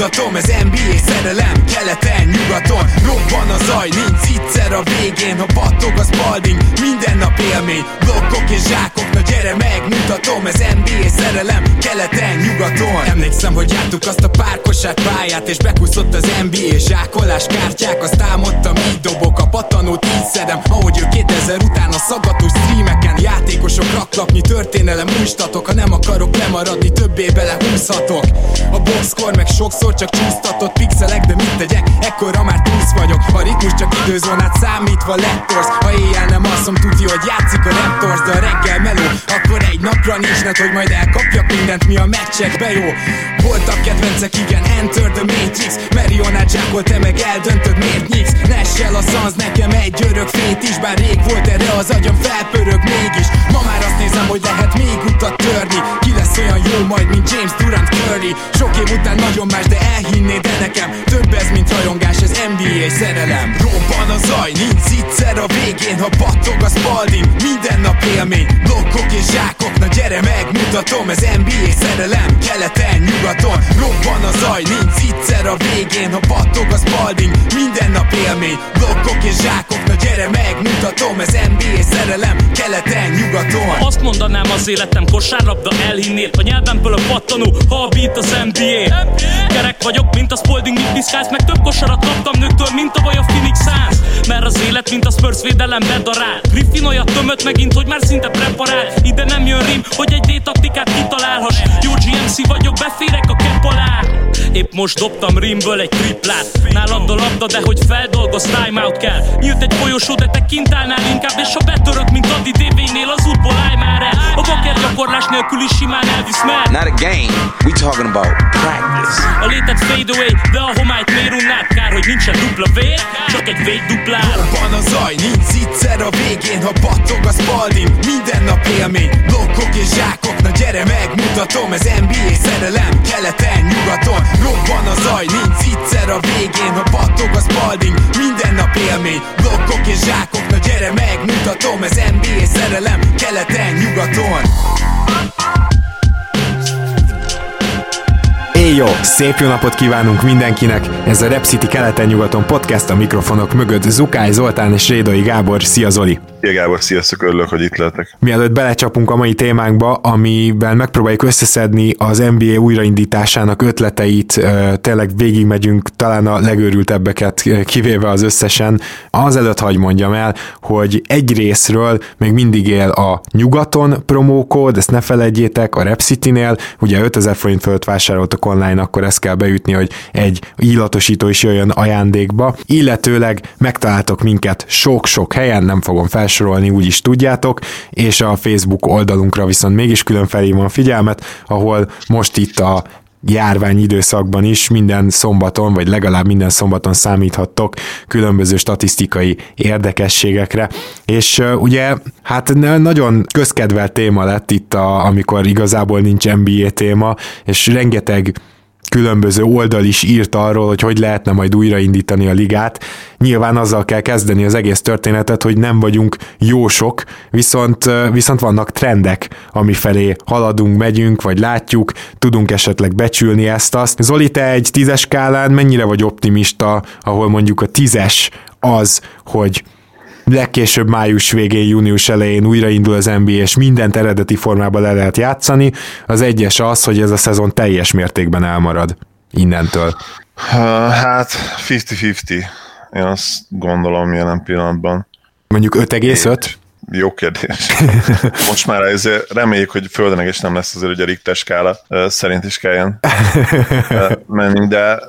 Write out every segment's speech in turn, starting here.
megmutatom Ez NBA szerelem, keleten, nyugaton Robban a zaj, nincs egyszer a végén Ha battog a spalding, minden nap élmény Blokkok és zsákok, na gyere megmutatom Ez NBA szerelem, keleten, nyugaton. Emlékszem, hogy jártuk azt a párkosát pályát És bekúszott az NBA zsákolás kártyák. Azt álmodtam, így dobok a patanót, így szedem Ahogy ő 2000 után a szaggatós streameken Játékosok raklapnyi történelem újstatok Ha nem akarok lemaradni, többé bele húzhatok A boxkor meg sokszor csak csúsztatott pixelek De mit tegyek, ekkora már túsz vagyok. A ritmus csak időzónát számítva lettorsz Ha éjjel nem asszom, tudja, hogy játszik a Raptors De a reggel meló, akkor egy napra nincs hogy majd elkapjak mindent, mi a meccsekbe jó. Voltak kedvencek, igen, Enter the Matrix. Marionát zsákol, te meg eldöntöd, miért nyíksz. Nessel a szansz, nekem egy örök fét is Bár rég volt erre az agyam, felpörög mégis. Ma már azt nézem, hogy lehet még utat törni. Ki majd, mint James Durant Curry. Sok év után nagyon más, de elhinnéd de nekem Több ez, mint rajongás, ez NBA szerelem. Robban a zaj, nincs egyszer a végén Ha battog a spalding, minden nap élmény Blokkok és zsákok, na gyere megmutatom Ez NBA szerelem, keleten, nyugaton. Robban a zaj, nincs egyszer a végén Ha battog a spalding, minden nap élmény Blokkok és zsákok, gyere megmutatom Ez NBA szerelem, keleten, nyugaton. Azt mondanám az életem kosárlabda elhinnél A nyelvemből a pattanó, ha a beat az NBA Kerek vagyok, mint a Spalding, mit piszkálsz Meg több kosarat kaptam nőktől, mint a a Phoenix Suns. Mert az élet, mint a Spurs védelem bedarál. Griffin olyat tömött megint, hogy már szinte preparál. Ide nem jön rim, hogy egy D-taktikát kitalálhass. Jó GMC vagyok, beférek a kepp alá Épp most dobtam rimből egy triplát. Nálad a labda, de hogy feldolgoz, timeout kell. Nyílt egy folyosó, de te kint állnál inkább És ha betörök, mint Adi DV-nél, az útból állj már el. A baker gyakorlás nélkül is simán elvisz meg Not a game, we talking about practice. A létet fade away, de a homályt miért unnád? Kár, hogy nincsen dupla vér, csak egy véd duplál Robban a zaj, nincs egyszer a végén Ha battog a spalding, minden nap élmény Blokkok és zsákok, na gyere megmutatom Ez NBA szerelem, keleten, nyugaton Robban a zaj, nincs egyszer a végén Ha battog a spalding, minden nap élmény Blokkok és zsákok, na gyere megmutatom Ez NBA szerelem, keleten, nyugaton Éjjó! Szép jó napot kívánunk mindenkinek! Ez a Rep City keleten-nyugaton podcast a mikrofonok mögött Zukály Zoltán és Rédai Gábor. Szia Zoli! Szia Gábor, sziasztok, örülök, hogy itt lehetek. Mielőtt belecsapunk a mai témánkba, amiben megpróbáljuk összeszedni az NBA újraindításának ötleteit, tényleg végigmegyünk talán a legőrültebbeket kivéve az összesen, azelőtt hagy mondjam el, hogy egy részről még mindig él a nyugaton promókód, ezt ne felejtjétek, a Rep City-nél, ugye 5000 forint fölött vásároltok online, akkor ezt kell beütni, hogy egy illatosító is jöjjön ajándékba, illetőleg megtaláltok minket sok-sok helyen, nem fogom felsorolni, úgyis tudjátok, és a Facebook oldalunkra viszont mégis külön felhívom a figyelmet, ahol most itt a járvány időszakban is minden szombaton, vagy legalább minden szombaton számíthattok különböző statisztikai érdekességekre. És ugye, hát nagyon közkedvelt téma lett itt, a, amikor igazából nincs NBA téma, és rengeteg különböző oldal is írt arról, hogy hogy lehetne majd újraindítani a ligát. Nyilván azzal kell kezdeni az egész történetet, hogy nem vagyunk jósok, viszont, viszont vannak trendek, ami felé haladunk, megyünk, vagy látjuk, tudunk esetleg becsülni ezt-azt. Zoli, te egy tízes skálán mennyire vagy optimista, ahol mondjuk a tízes az, hogy legkésőbb május végén, június elején újraindul az NBA, és mindent eredeti formában le lehet játszani. Az egyes az, hogy ez a szezon teljes mértékben elmarad innentől. Hát 50-50. Én azt gondolom jelen pillanatban. Mondjuk 5,5? Jó kérdés. Most már ezért reméljük, hogy földeneges nem lesz azért, hogy a Richter skála szerint is kelljen menni, de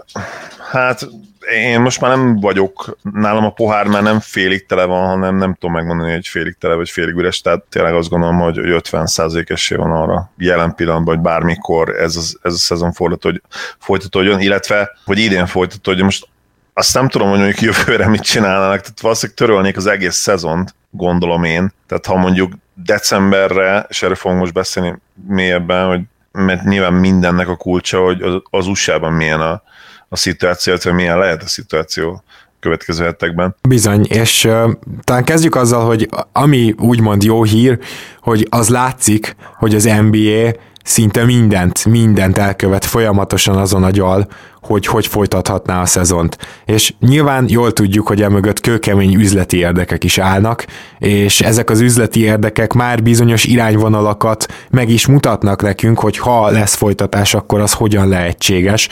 hát én most már nem vagyok, nálam a pohár már nem félig tele van, hanem nem tudom megmondani, hogy félig tele vagy félig üres, tehát tényleg azt gondolom, hogy 50 esély van arra jelen pillanatban, hogy bármikor ez, az, ez a szezon folytatódjon, folytatódjon, illetve hogy idén folytatódjon. Most azt nem tudom, hogy mondjuk jövőre mit csinálnának, tehát valószínűleg törölnék az egész szezont, gondolom én. Tehát ha mondjuk decemberre, és erről fogunk most beszélni mélyebben, hogy mert nyilván mindennek a kulcsa, hogy az, az USA-ban milyen a, a szituáció, illetve milyen lehet a szituáció következő hetekben. Bizony, és uh, talán kezdjük azzal, hogy ami úgymond jó hír, hogy az látszik, hogy az NBA szinte mindent, mindent elkövet folyamatosan azon a gyal, hogy hogy folytathatná a szezont. És nyilván jól tudjuk, hogy emögött kőkemény üzleti érdekek is állnak, és ezek az üzleti érdekek már bizonyos irányvonalakat meg is mutatnak nekünk, hogy ha lesz folytatás, akkor az hogyan lehetséges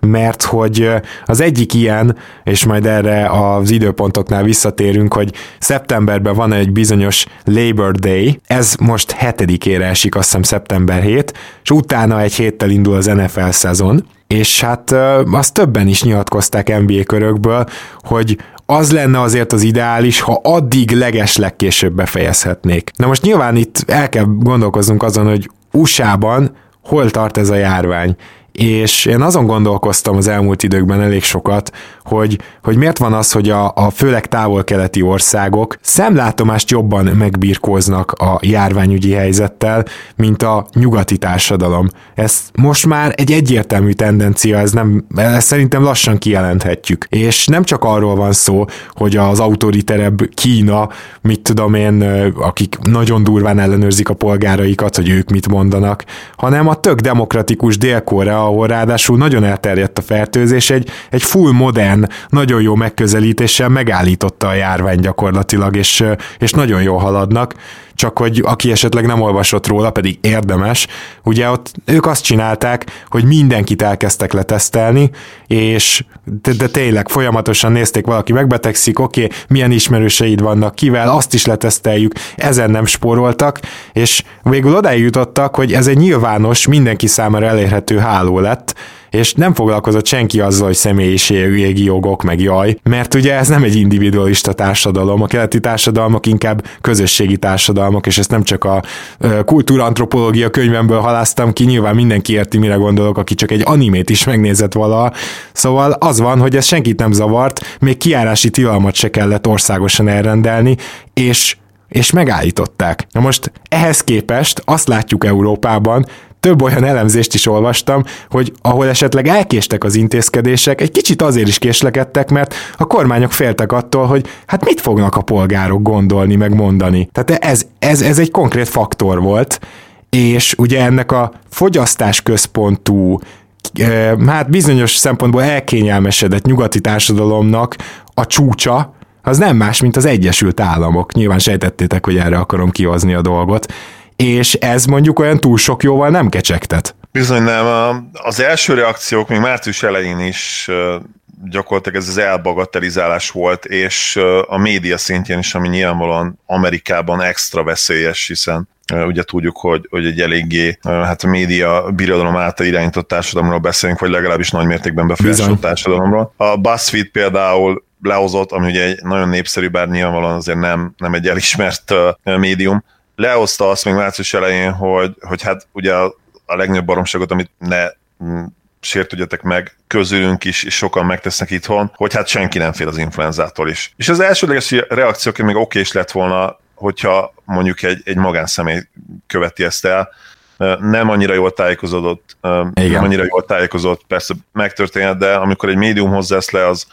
mert hogy az egyik ilyen, és majd erre az időpontoknál visszatérünk, hogy szeptemberben van egy bizonyos Labor Day, ez most hetedikére esik, azt hiszem szeptember 7, és utána egy héttel indul az NFL szezon, és hát azt többen is nyilatkozták NBA körökből, hogy az lenne azért az ideális, ha addig leges legkésőbb befejezhetnék. Na most nyilván itt el kell gondolkoznunk azon, hogy USA-ban hol tart ez a járvány és én azon gondolkoztam az elmúlt időkben elég sokat, hogy, hogy miért van az, hogy a, a főleg távol-keleti országok szemlátomást jobban megbirkóznak a járványügyi helyzettel, mint a nyugati társadalom. Ez most már egy egyértelmű tendencia, ez nem, ezt szerintem lassan kijelenthetjük. És nem csak arról van szó, hogy az autoriterebb Kína, mit tudom én, akik nagyon durván ellenőrzik a polgáraikat, hogy ők mit mondanak, hanem a tök demokratikus Dél-Korea, ahol ráadásul nagyon elterjedt a fertőzés, egy, egy full modern, nagyon jó megközelítéssel megállította a járvány gyakorlatilag, és, és nagyon jól haladnak csak hogy aki esetleg nem olvasott róla, pedig érdemes, ugye ott ők azt csinálták, hogy mindenkit elkezdtek letesztelni, és de, de tényleg folyamatosan nézték, valaki megbetegszik, oké, okay, milyen ismerőseid vannak, kivel, azt is leteszteljük, ezen nem spóroltak, és végül odáig jutottak, hogy ez egy nyilvános, mindenki számára elérhető háló lett, és nem foglalkozott senki azzal, hogy személyiségi jogok, meg jaj, mert ugye ez nem egy individualista társadalom, a keleti társadalmak inkább közösségi társadalmak, és ezt nem csak a kultúrantropológia könyvemből haláztam ki, nyilván mindenki érti, mire gondolok, aki csak egy animét is megnézett vala. Szóval az van, hogy ez senkit nem zavart, még kiárási tilalmat se kellett országosan elrendelni, és és megállították. Na most ehhez képest azt látjuk Európában, több olyan elemzést is olvastam, hogy ahol esetleg elkéstek az intézkedések, egy kicsit azért is késlekedtek, mert a kormányok féltek attól, hogy hát mit fognak a polgárok gondolni, meg mondani. Tehát ez, ez, ez egy konkrét faktor volt, és ugye ennek a fogyasztás központú hát bizonyos szempontból elkényelmesedett nyugati társadalomnak a csúcsa, az nem más, mint az Egyesült Államok. Nyilván sejtettétek, hogy erre akarom kihozni a dolgot és ez mondjuk olyan túl sok jóval nem kecsegtet. Bizony nem. Az első reakciók még március elején is gyakorlatilag ez az elbagatelizálás volt, és a média szintjén is, ami nyilvánvalóan Amerikában extra veszélyes, hiszen ugye tudjuk, hogy, hogy egy eléggé hát a média birodalom által irányított társadalomról beszélünk, vagy legalábbis nagy mértékben befolyásolt társadalomról. A BuzzFeed például lehozott, ami ugye egy nagyon népszerű, bár nyilvánvalóan azért nem, nem egy elismert médium, lehozta azt még március elején, hogy, hogy hát ugye a, a legnagyobb baromságot, amit ne mm, sértődjetek meg, közülünk is, és sokan megtesznek itthon, hogy hát senki nem fél az influenzától is. És az elsődleges reakció, még oké is lett volna, hogyha mondjuk egy, egy magánszemély követi ezt el, nem annyira jól tájékozódott, Igen. nem annyira jól tájékozott, persze megtörténhet, de amikor egy médium hozzá le, az,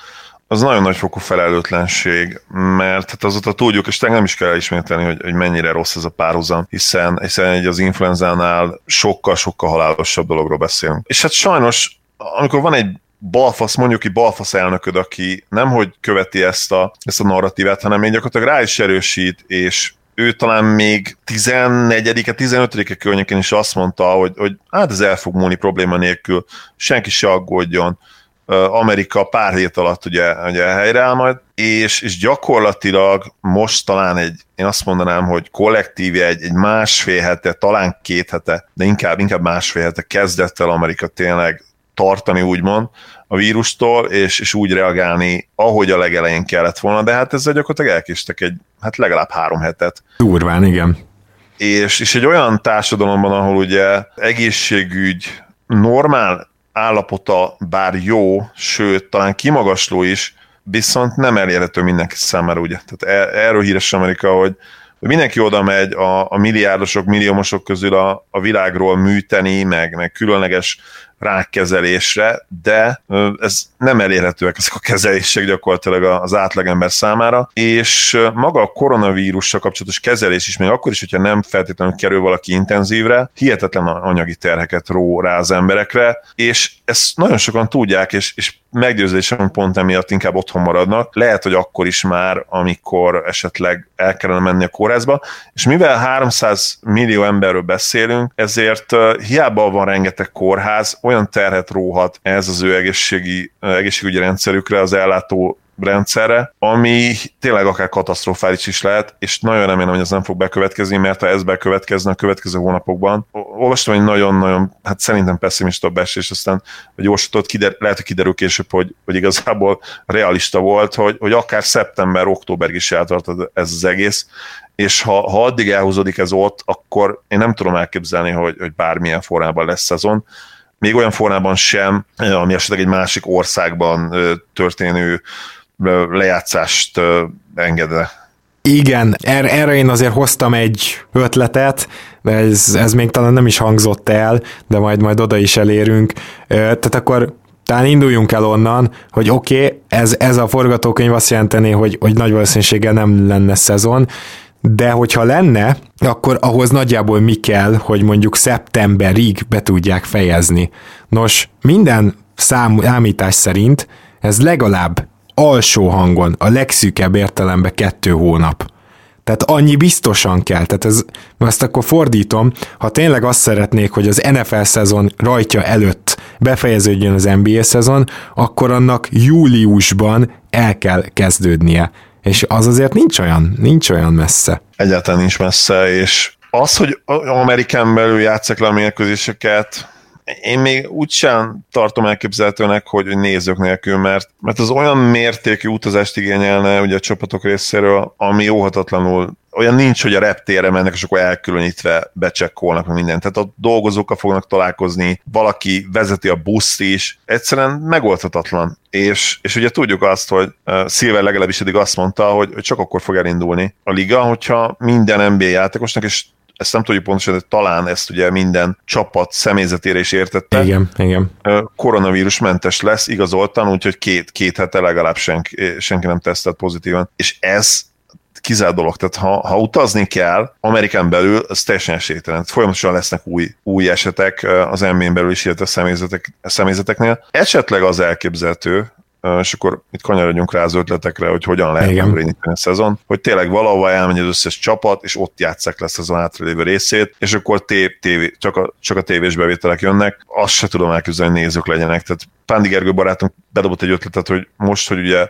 az nagyon nagy fokú felelőtlenség, mert hát azóta tudjuk, és nem is kell ismételni, hogy, hogy mennyire rossz ez a párhuzam, hiszen, hiszen egy az influenzánál sokkal-sokkal halálosabb dologról beszélünk. És hát sajnos, amikor van egy balfasz, mondjuk egy balfasz elnököd, aki nem hogy követi ezt a, ezt a narratívát, hanem még gyakorlatilag rá is erősít, és ő talán még 14-e, 15-e környékén is azt mondta, hogy, hogy hát ez el fog múlni probléma nélkül, senki se aggódjon, Amerika pár hét alatt ugye, ugye helyreáll majd, és, és gyakorlatilag most talán egy, én azt mondanám, hogy kollektíve egy, egy másfél hete, talán két hete, de inkább, inkább másfél hete kezdett el Amerika tényleg tartani, úgymond, a vírustól, és, és úgy reagálni, ahogy a legelején kellett volna, de hát ezzel gyakorlatilag elkéstek egy, hát legalább három hetet. Durván, igen. És, és egy olyan társadalomban, ahol ugye egészségügy normál állapota bár jó, sőt, talán kimagasló is, viszont nem elérhető mindenki számára, ugye. Tehát e, erről híres Amerika, hogy, hogy mindenki oda megy a, a milliárdosok, milliómosok közül a, a világról műteni, meg, meg különleges rákkezelésre, de ez nem elérhetőek ezek a kezelések gyakorlatilag az átlagember számára, és maga a koronavírussal kapcsolatos kezelés is, még akkor is, hogyha nem feltétlenül kerül valaki intenzívre, hihetetlen anyagi terheket ró rá az emberekre, és ezt nagyon sokan tudják, és, és meggyőzésem pont emiatt inkább otthon maradnak. Lehet, hogy akkor is már, amikor esetleg el kellene menni a kórházba, és mivel 300 millió emberről beszélünk, ezért hiába van rengeteg kórház, olyan terhet róhat ez az ő egészségi, egészségügyi rendszerükre, az ellátó rendszerre, ami tényleg akár katasztrofális is lehet, és nagyon remélem, hogy ez nem fog bekövetkezni, mert ha ez bekövetkezne a következő hónapokban, olvastam egy nagyon-nagyon, hát szerintem pessimista és aztán a gyorsatot kider, lehet, hogy kiderül később, hogy, hogy igazából realista volt, hogy, hogy akár szeptember, októberig is eltart ez az egész, és ha, ha addig elhúzódik ez ott, akkor én nem tudom elképzelni, hogy, hogy bármilyen formában lesz szezon, még olyan formában sem, ami esetleg egy másik országban történő lejátszást engedve. Igen, erre, erre én azért hoztam egy ötletet, de ez, ez még talán nem is hangzott el, de majd majd oda is elérünk. Tehát akkor talán induljunk el onnan, hogy oké, okay, ez, ez a forgatókönyv azt jelenteni, hogy, hogy nagy valószínűséggel nem lenne szezon, de hogyha lenne, akkor ahhoz nagyjából mi kell, hogy mondjuk szeptemberig be tudják fejezni. Nos, minden számítás szerint ez legalább alsó hangon, a legszűkebb értelemben kettő hónap. Tehát annyi biztosan kell. Tehát ez, ezt akkor fordítom, ha tényleg azt szeretnék, hogy az NFL szezon rajtja előtt befejeződjön az NBA szezon, akkor annak júliusban el kell kezdődnie. És az azért nincs olyan, nincs olyan messze. Egyáltalán nincs messze, és az, hogy Amerikán belül játszak le a mérkőzéseket, én még úgysem tartom elképzelhetőnek, hogy nézők nélkül, mert, mert az olyan mértékű utazást igényelne ugye a csapatok részéről, ami óhatatlanul olyan nincs, hogy a reptérre mennek, és akkor elkülönítve becsekkolnak mindent. Tehát ott dolgozókkal fognak találkozni, valaki vezeti a buszt is, egyszerűen megoldhatatlan. És, és ugye tudjuk azt, hogy uh, Silver legalábbis eddig azt mondta, hogy, hogy csak akkor fog elindulni a liga, hogyha minden NBA játékosnak, és ezt nem tudjuk pontosan, de talán ezt ugye minden csapat személyzetére is értette. Igen, igen. Koronavírusmentes lesz, igazoltan, úgyhogy két, két hete legalább senki, senki nem tesztelt pozitívan. És ez kizár dolog. Tehát ha, ha utazni kell Amerikán belül, az teljesen esélytelen. Folyamatosan lesznek új, új esetek az nba belül is, illetve a személyzetek, a személyzeteknél. Esetleg az elképzelhető, és akkor itt kanyarodjunk rá az ötletekre, hogy hogyan lehet megréníteni a szezon, hogy tényleg valahova elmegy az összes csapat, és ott játszák lesz az a hátralévő részét, és akkor tév, tév, csak, a, csak a tévés bevételek jönnek, azt se tudom elképzelni, hogy nézők legyenek. Tehát Pándi Gergő barátunk bedobott egy ötletet, hogy most, hogy ugye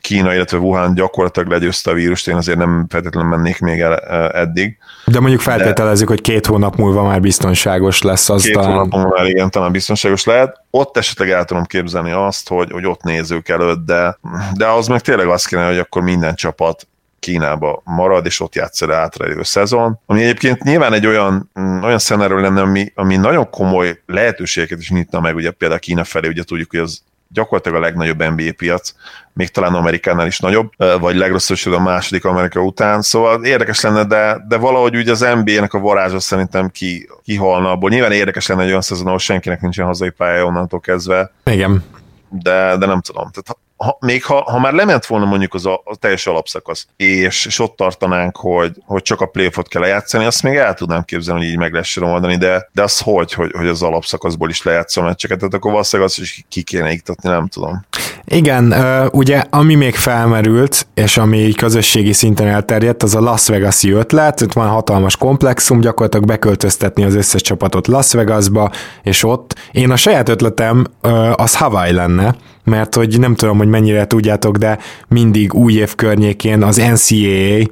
Kína, illetve Wuhan gyakorlatilag legyőzte a vírust, én azért nem feltétlenül mennék még el eddig. De mondjuk feltételezzük, De hogy két hónap múlva már biztonságos lesz az Két talán... hónap múlva igen, talán biztonságos lehet. Ott esetleg el tudom képzelni azt, hogy, hogy ott nézők előtt, de, de az meg tényleg azt kéne, hogy akkor minden csapat Kínába marad, és ott játsz el átrejövő szezon. Ami egyébként nyilván egy olyan, mm, olyan szenáról lenne, ami, ami nagyon komoly lehetőségeket is nyitna meg, ugye például Kína felé, ugye tudjuk, hogy az gyakorlatilag a legnagyobb NBA piac, még talán Amerikánál is nagyobb, vagy legrosszabb a második Amerika után, szóval érdekes lenne, de, de valahogy ugye az NBA-nek a varázsa szerintem ki, kihalna abból. Nyilván érdekes lenne egy olyan szezon, ahol senkinek nincsen hazai pálya onnantól kezdve. Igen. De, de nem tudom. Tehát ha, még ha, ha már lement volna mondjuk az a, a teljes alapszakasz, és, és ott tartanánk, hogy, hogy csak a playoffot kell lejátszani, azt még el tudnám képzelni, hogy így meg lehessen oldani, de, de az hogy, hogy, hogy az alapszakaszból is lejátszom meccseket, tehát akkor valószínűleg azt is ki kéne iktatni, nem tudom. Igen, ugye ami még felmerült, és ami közösségi szinten elterjedt, az a Las Vegas-i ötlet, itt van hatalmas komplexum, gyakorlatilag beköltöztetni az összes csapatot Las Vegasba, és ott. Én a saját ötletem az Hawaii lenne, mert hogy nem tudom, hogy mennyire tudjátok, de mindig új év környékén az NCAA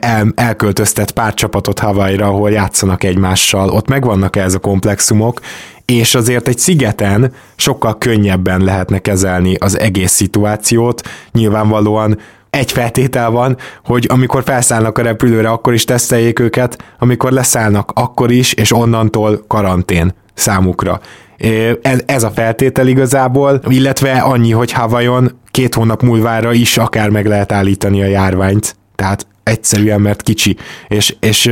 el, elköltöztet pár csapatot Hawaii-ra, ahol játszanak egymással, ott megvannak ez a komplexumok, és azért egy szigeten sokkal könnyebben lehetne kezelni az egész szituációt, nyilvánvalóan egy feltétel van, hogy amikor felszállnak a repülőre, akkor is teszteljék őket, amikor leszállnak, akkor is, és onnantól karantén számukra. Ez a feltétel igazából, illetve annyi, hogy Havajon két hónap múlvára is akár meg lehet állítani a járványt. Tehát egyszerűen, mert kicsi, és, és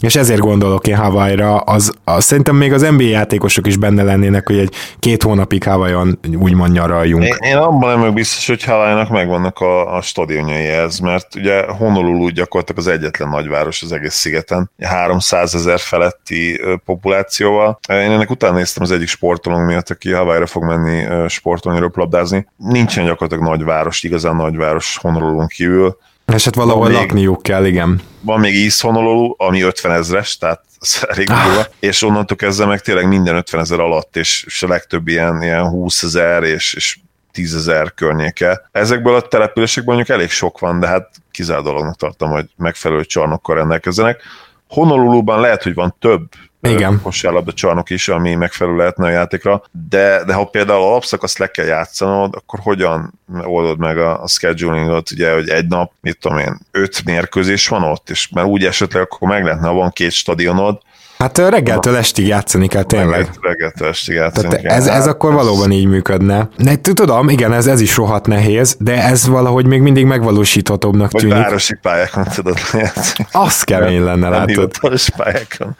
és ezért gondolok én Hawaii-ra, az, az, szerintem még az NBA játékosok is benne lennének, hogy egy két hónapig Hawaii-on úgymond nyaraljunk. Én, én abban nem biztos, hogy Hawaii-nak megvannak a, a stadionjai ez, mert ugye Honolulu gyakorlatilag az egyetlen nagyváros az egész szigeten, 300 ezer feletti populációval. Én ennek utána néztem az egyik sportolónk miatt, aki Hawaii-ra fog menni sportolni, röplabdázni. Nincsen gyakorlatilag nagyváros, igazán nagyváros Honolulu kívül és hát valahol van lakniuk kell, igen. Van még Honolulu, ami 50 ezres, tehát ez elég ah. és onnantól kezdve meg tényleg minden 50 ezer alatt, és, és a legtöbb ilyen, ilyen 20 ezer és, és 10 ezer környéke. Ezekből a településekből mondjuk elég sok van, de hát kizár dolognak tartom, hogy megfelelő csarnokkal rendelkezzenek. Honoluluban lehet, hogy van több igen. kosárlabda csarnok is, ami megfelelő lehetne a játékra, de, de ha például alapszakaszt le kell játszanod, akkor hogyan oldod meg a, a schedulingot, ugye, hogy egy nap, mit tudom én, öt mérkőzés van ott, és mert úgy esetleg akkor meg lehetne, ha van két stadionod, Hát reggeltől estig játszani kell tényleg. reggeltől estig játszani Tehát kell. Ez, ez hát, akkor valóban így működne. Ne, tudom, igen, ez, ez is rohadt nehéz, de ez valahogy még mindig megvalósíthatóbbnak Vagy tűnik. Vagy városi pályákon tudod játszani. Az kemény lenne, látod. Városi pályákon.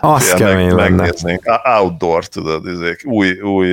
Az ja, kemény meg, lenne. Outdoor, tudod, ezek új, új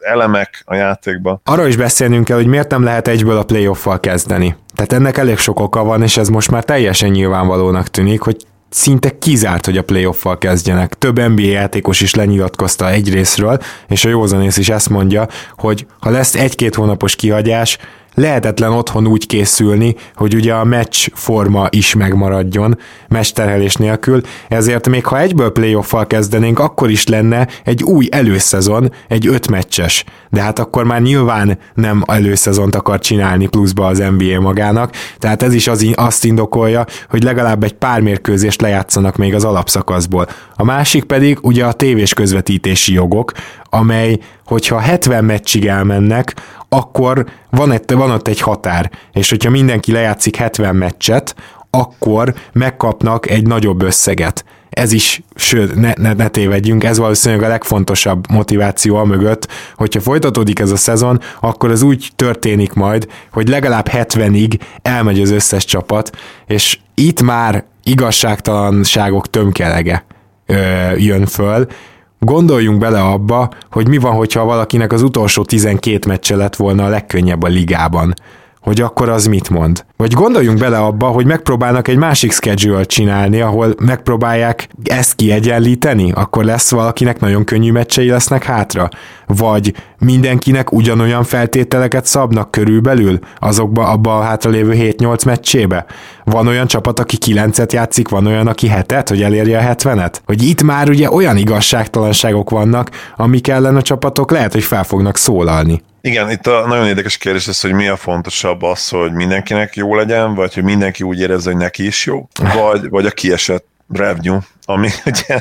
elemek a játékban. Arról is beszélnünk kell, hogy miért nem lehet egyből a playoff-val kezdeni. Tehát ennek elég sok oka van, és ez most már teljesen nyilvánvalónak tűnik, hogy szinte kizárt, hogy a playoffal kezdjenek. Több NBA játékos is lenyilatkozta egyrésztről, és a józanész is ezt mondja, hogy ha lesz egy-két hónapos kihagyás, lehetetlen otthon úgy készülni, hogy ugye a meccs forma is megmaradjon, mesterhelés nélkül, ezért még ha egyből playoff kezdenénk, akkor is lenne egy új előszezon, egy öt meccses. De hát akkor már nyilván nem előszezont akar csinálni pluszba az NBA magának, tehát ez is az, azt indokolja, hogy legalább egy pár mérkőzést lejátszanak még az alapszakaszból. A másik pedig ugye a tévés közvetítési jogok, amely, hogyha 70 meccsig elmennek, akkor van, egy, van ott egy határ, és hogyha mindenki lejátszik 70 meccset, akkor megkapnak egy nagyobb összeget. Ez is, sőt, ne, ne, ne tévedjünk, ez valószínűleg a legfontosabb motiváció a mögött, hogyha folytatódik ez a szezon, akkor ez úgy történik majd, hogy legalább 70-ig elmegy az összes csapat, és itt már igazságtalanságok tömkelege ö, jön föl, Gondoljunk bele abba, hogy mi van, hogyha valakinek az utolsó 12 meccse lett volna a legkönnyebb a ligában hogy akkor az mit mond. Vagy gondoljunk bele abba, hogy megpróbálnak egy másik schedule csinálni, ahol megpróbálják ezt kiegyenlíteni, akkor lesz valakinek nagyon könnyű meccsei lesznek hátra. Vagy mindenkinek ugyanolyan feltételeket szabnak körülbelül azokba abba a hátralévő 7-8 meccsébe. Van olyan csapat, aki 9-et játszik, van olyan, aki 7-et, hogy elérje a 70-et. Hogy itt már ugye olyan igazságtalanságok vannak, amik ellen a csapatok lehet, hogy fel fognak szólalni. Igen, itt a nagyon érdekes kérdés az, hogy mi a fontosabb az, hogy mindenkinek jó legyen, vagy hogy mindenki úgy érezze, hogy neki is jó, vagy, vagy a kiesett revenue, ami ugye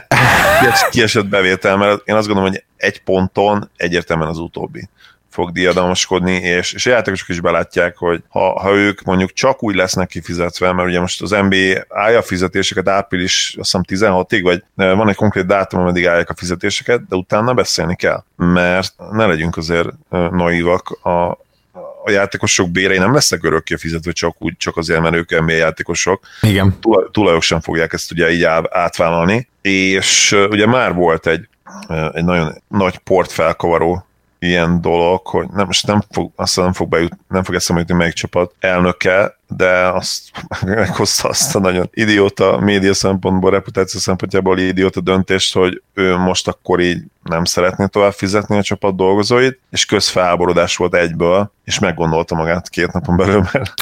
kiesett bevétel, mert én azt gondolom, hogy egy ponton egyértelműen az utóbbi fog diadalmaskodni, és, és a játékosok is belátják, hogy ha, ha ők mondjuk csak úgy lesznek kifizetve, mert ugye most az NBA állja a fizetéseket április, azt hiszem 16-ig, vagy van egy konkrét dátum, ameddig állják a fizetéseket, de utána beszélni kell, mert ne legyünk azért naívak, a, a játékosok bérei nem lesznek örökké fizetve csak úgy, csak azért, mert ők NBA játékosok. Igen. Tulajosan fogják ezt ugye így átvállalni, és ugye már volt egy, egy nagyon nagy port felkavaró ilyen dolog, hogy nem, most nem fog, azt nem fog, bejut, nem fog eszembe jutni melyik csapat elnöke, de azt meghozta azt a nagyon idióta média szempontból, reputáció szempontjából idióta döntést, hogy ő most akkor így nem szeretné tovább fizetni a csapat dolgozóit, és közfelháborodás volt egyből, és meggondolta magát két napon belül, mert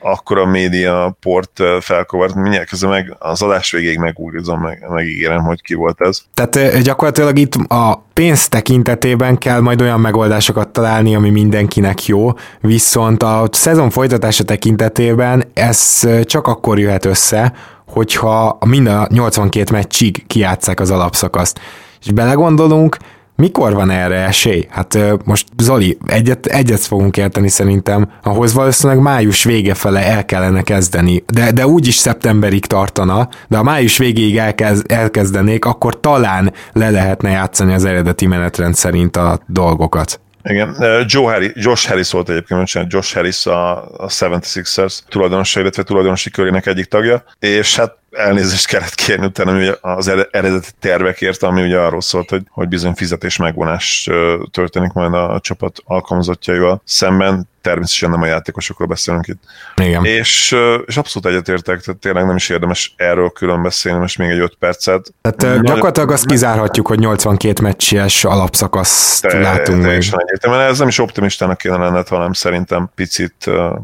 akkor a média port felkavart, mindjárt közben meg az adás végéig megúrizom, meg, megígérem, hogy ki volt ez. Tehát gyakorlatilag itt a pénz tekintetében kell majd olyan megoldásokat találni, ami mindenkinek jó, viszont a szezon folytatása tekintetében ez csak akkor jöhet össze, hogyha mind a 82 meccsig kiátszák az alapszakaszt. És belegondolunk, mikor van erre esély? Hát most Zoli, egyet, egyet fogunk érteni szerintem, ahhoz valószínűleg május vége fele el kellene kezdeni, de, de úgy is szeptemberig tartana, de a május végéig elkez, elkezdenék, akkor talán le lehetne játszani az eredeti menetrend szerint a dolgokat. Igen, Joe Harris, Josh Harris volt egyébként, bocsánat, Josh Harris a, a 76ers tulajdonosa, illetve tulajdonosi körének egyik tagja, és hát elnézést kellett kérni utána az eredeti tervekért, ami ugye arról szólt, hogy, hogy bizony fizetés megvonás történik majd a csapat alkalmazottjaival szemben, természetesen nem a játékosokról beszélünk itt. Igen. És, és abszolút egyetértek, tehát tényleg nem is érdemes erről külön beszélni, most még egy 5 percet. Tehát Nagyon gyakorlatilag azt kizárhatjuk, hogy 82 meccses alapszakaszt te, látunk teljesen egyértelműen. Ez nem is optimistának kéne lenned, hanem szerintem picit,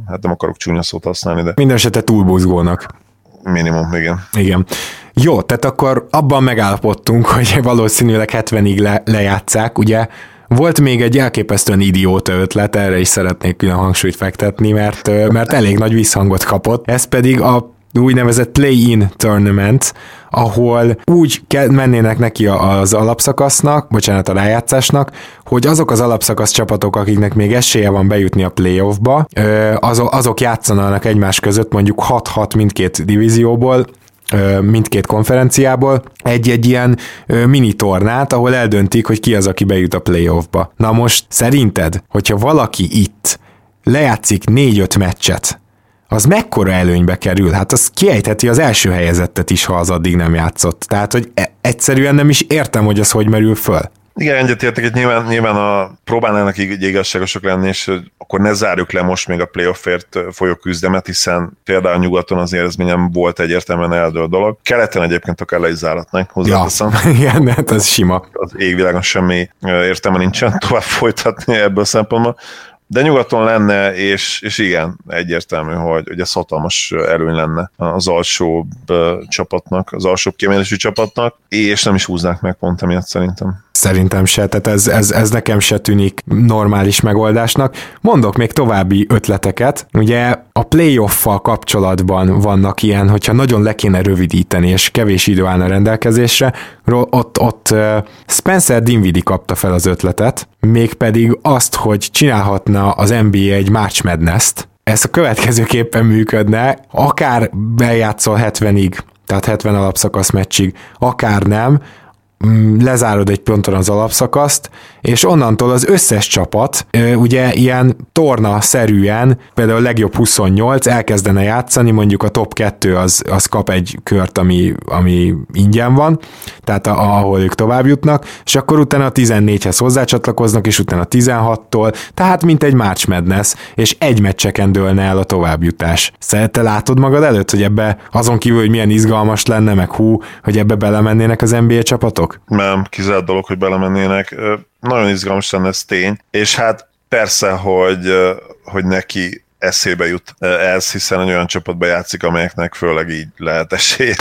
hát nem akarok csúnya szót használni, de... Minden esetre túlbuzgónak. Minimum, igen. Igen. Jó, tehát akkor abban megállapodtunk, hogy valószínűleg 70-ig le, lejátszák, ugye volt még egy elképesztően idióta ötlet, erre is szeretnék külön hangsúlyt fektetni, mert, mert elég nagy visszhangot kapott. Ez pedig a úgynevezett play-in tournament, ahol úgy mennének neki az alapszakasznak, bocsánat, a rájátszásnak, hogy azok az alapszakasz csapatok, akiknek még esélye van bejutni a playoffba, azok játszanának egymás között mondjuk 6-6 mindkét divízióból, mindkét konferenciából egy-egy ilyen mini tornát, ahol eldöntik, hogy ki az, aki bejut a playoffba. Na most szerinted, hogyha valaki itt lejátszik négy-öt meccset, az mekkora előnybe kerül? Hát az kiejtheti az első helyezettet is, ha az addig nem játszott. Tehát, hogy e- egyszerűen nem is értem, hogy az hogy merül föl. Igen, egyetértek, hogy nyilván, nyilván a, próbálnának így igazságosak lenni, és akkor ne zárjuk le most még a playoffért folyó küzdemet, hiszen például nyugaton az érzményem volt egyértelműen eldől dolog. Keleten egyébként akár le is záratnánk, hozzáteszem. Ja, igen, hát ez sima. Az égvilágon semmi értelme nincsen tovább folytatni ebből a szempontból de nyugaton lenne, és, és igen, egyértelmű, hogy, hogy ez hatalmas előny lenne az alsóbb csapatnak, az alsóbb kiemelésű csapatnak, és nem is húznák meg pont emiatt szerintem. Szerintem se, tehát ez, ez, ez nekem se tűnik normális megoldásnak. Mondok még további ötleteket. Ugye a playoff-fal kapcsolatban vannak ilyen, hogyha nagyon le kéne rövidíteni, és kevés idő állna rendelkezésre, ott, ott Spencer Dinwiddie kapta fel az ötletet, mégpedig azt, hogy csinálhatna az NBA egy March Madness-t, ez a következőképpen működne, akár bejátszol 70-ig, tehát 70 alapszakasz meccsig, akár nem, Mm, lezárod egy ponton az alapszakaszt, és onnantól az összes csapat, ugye ilyen torna-szerűen, például a legjobb 28 elkezdene játszani, mondjuk a top 2 az, az kap egy kört, ami, ami ingyen van, tehát a, ahol ők tovább jutnak, és akkor utána a 14-hez hozzácsatlakoznak, és utána a 16-tól, tehát mint egy March Madness, és egy meccseken dőlne el a továbbjutás. Te látod magad előtt, hogy ebbe azon kívül, hogy milyen izgalmas lenne, meg hú, hogy ebbe belemennének az NBA csapatok? Nem, kizárt dolog, hogy belemennének. Nagyon izgalmas lenne ez tény, és hát persze, hogy, hogy neki eszébe jut ez, hiszen egy olyan csapatba játszik, amelyeknek főleg így lehet esélye.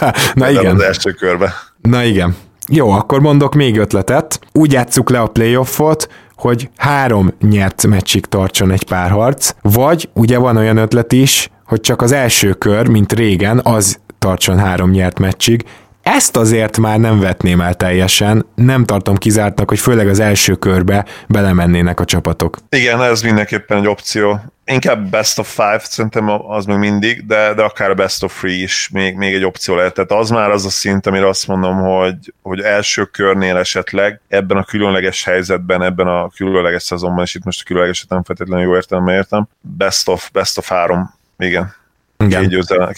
Na igen. Az első körbe. Na igen. Jó, akkor mondok még ötletet. Úgy játsszuk le a playoffot, hogy három nyert meccsig tartson egy párharc, vagy ugye van olyan ötlet is, hogy csak az első kör, mint régen, az tartson három nyert meccsig, ezt azért már nem vetném el teljesen, nem tartom kizártnak, hogy főleg az első körbe belemennének a csapatok. Igen, ez mindenképpen egy opció. Inkább best of five, szerintem az még mindig, de, de akár best of three is még, még egy opció lehet. Tehát az már az a szint, amire azt mondom, hogy, hogy első körnél esetleg ebben a különleges helyzetben, ebben a különleges szezonban, és itt most a különlegeset nem feltétlenül jó értelemben értem, best of, best of három, igen.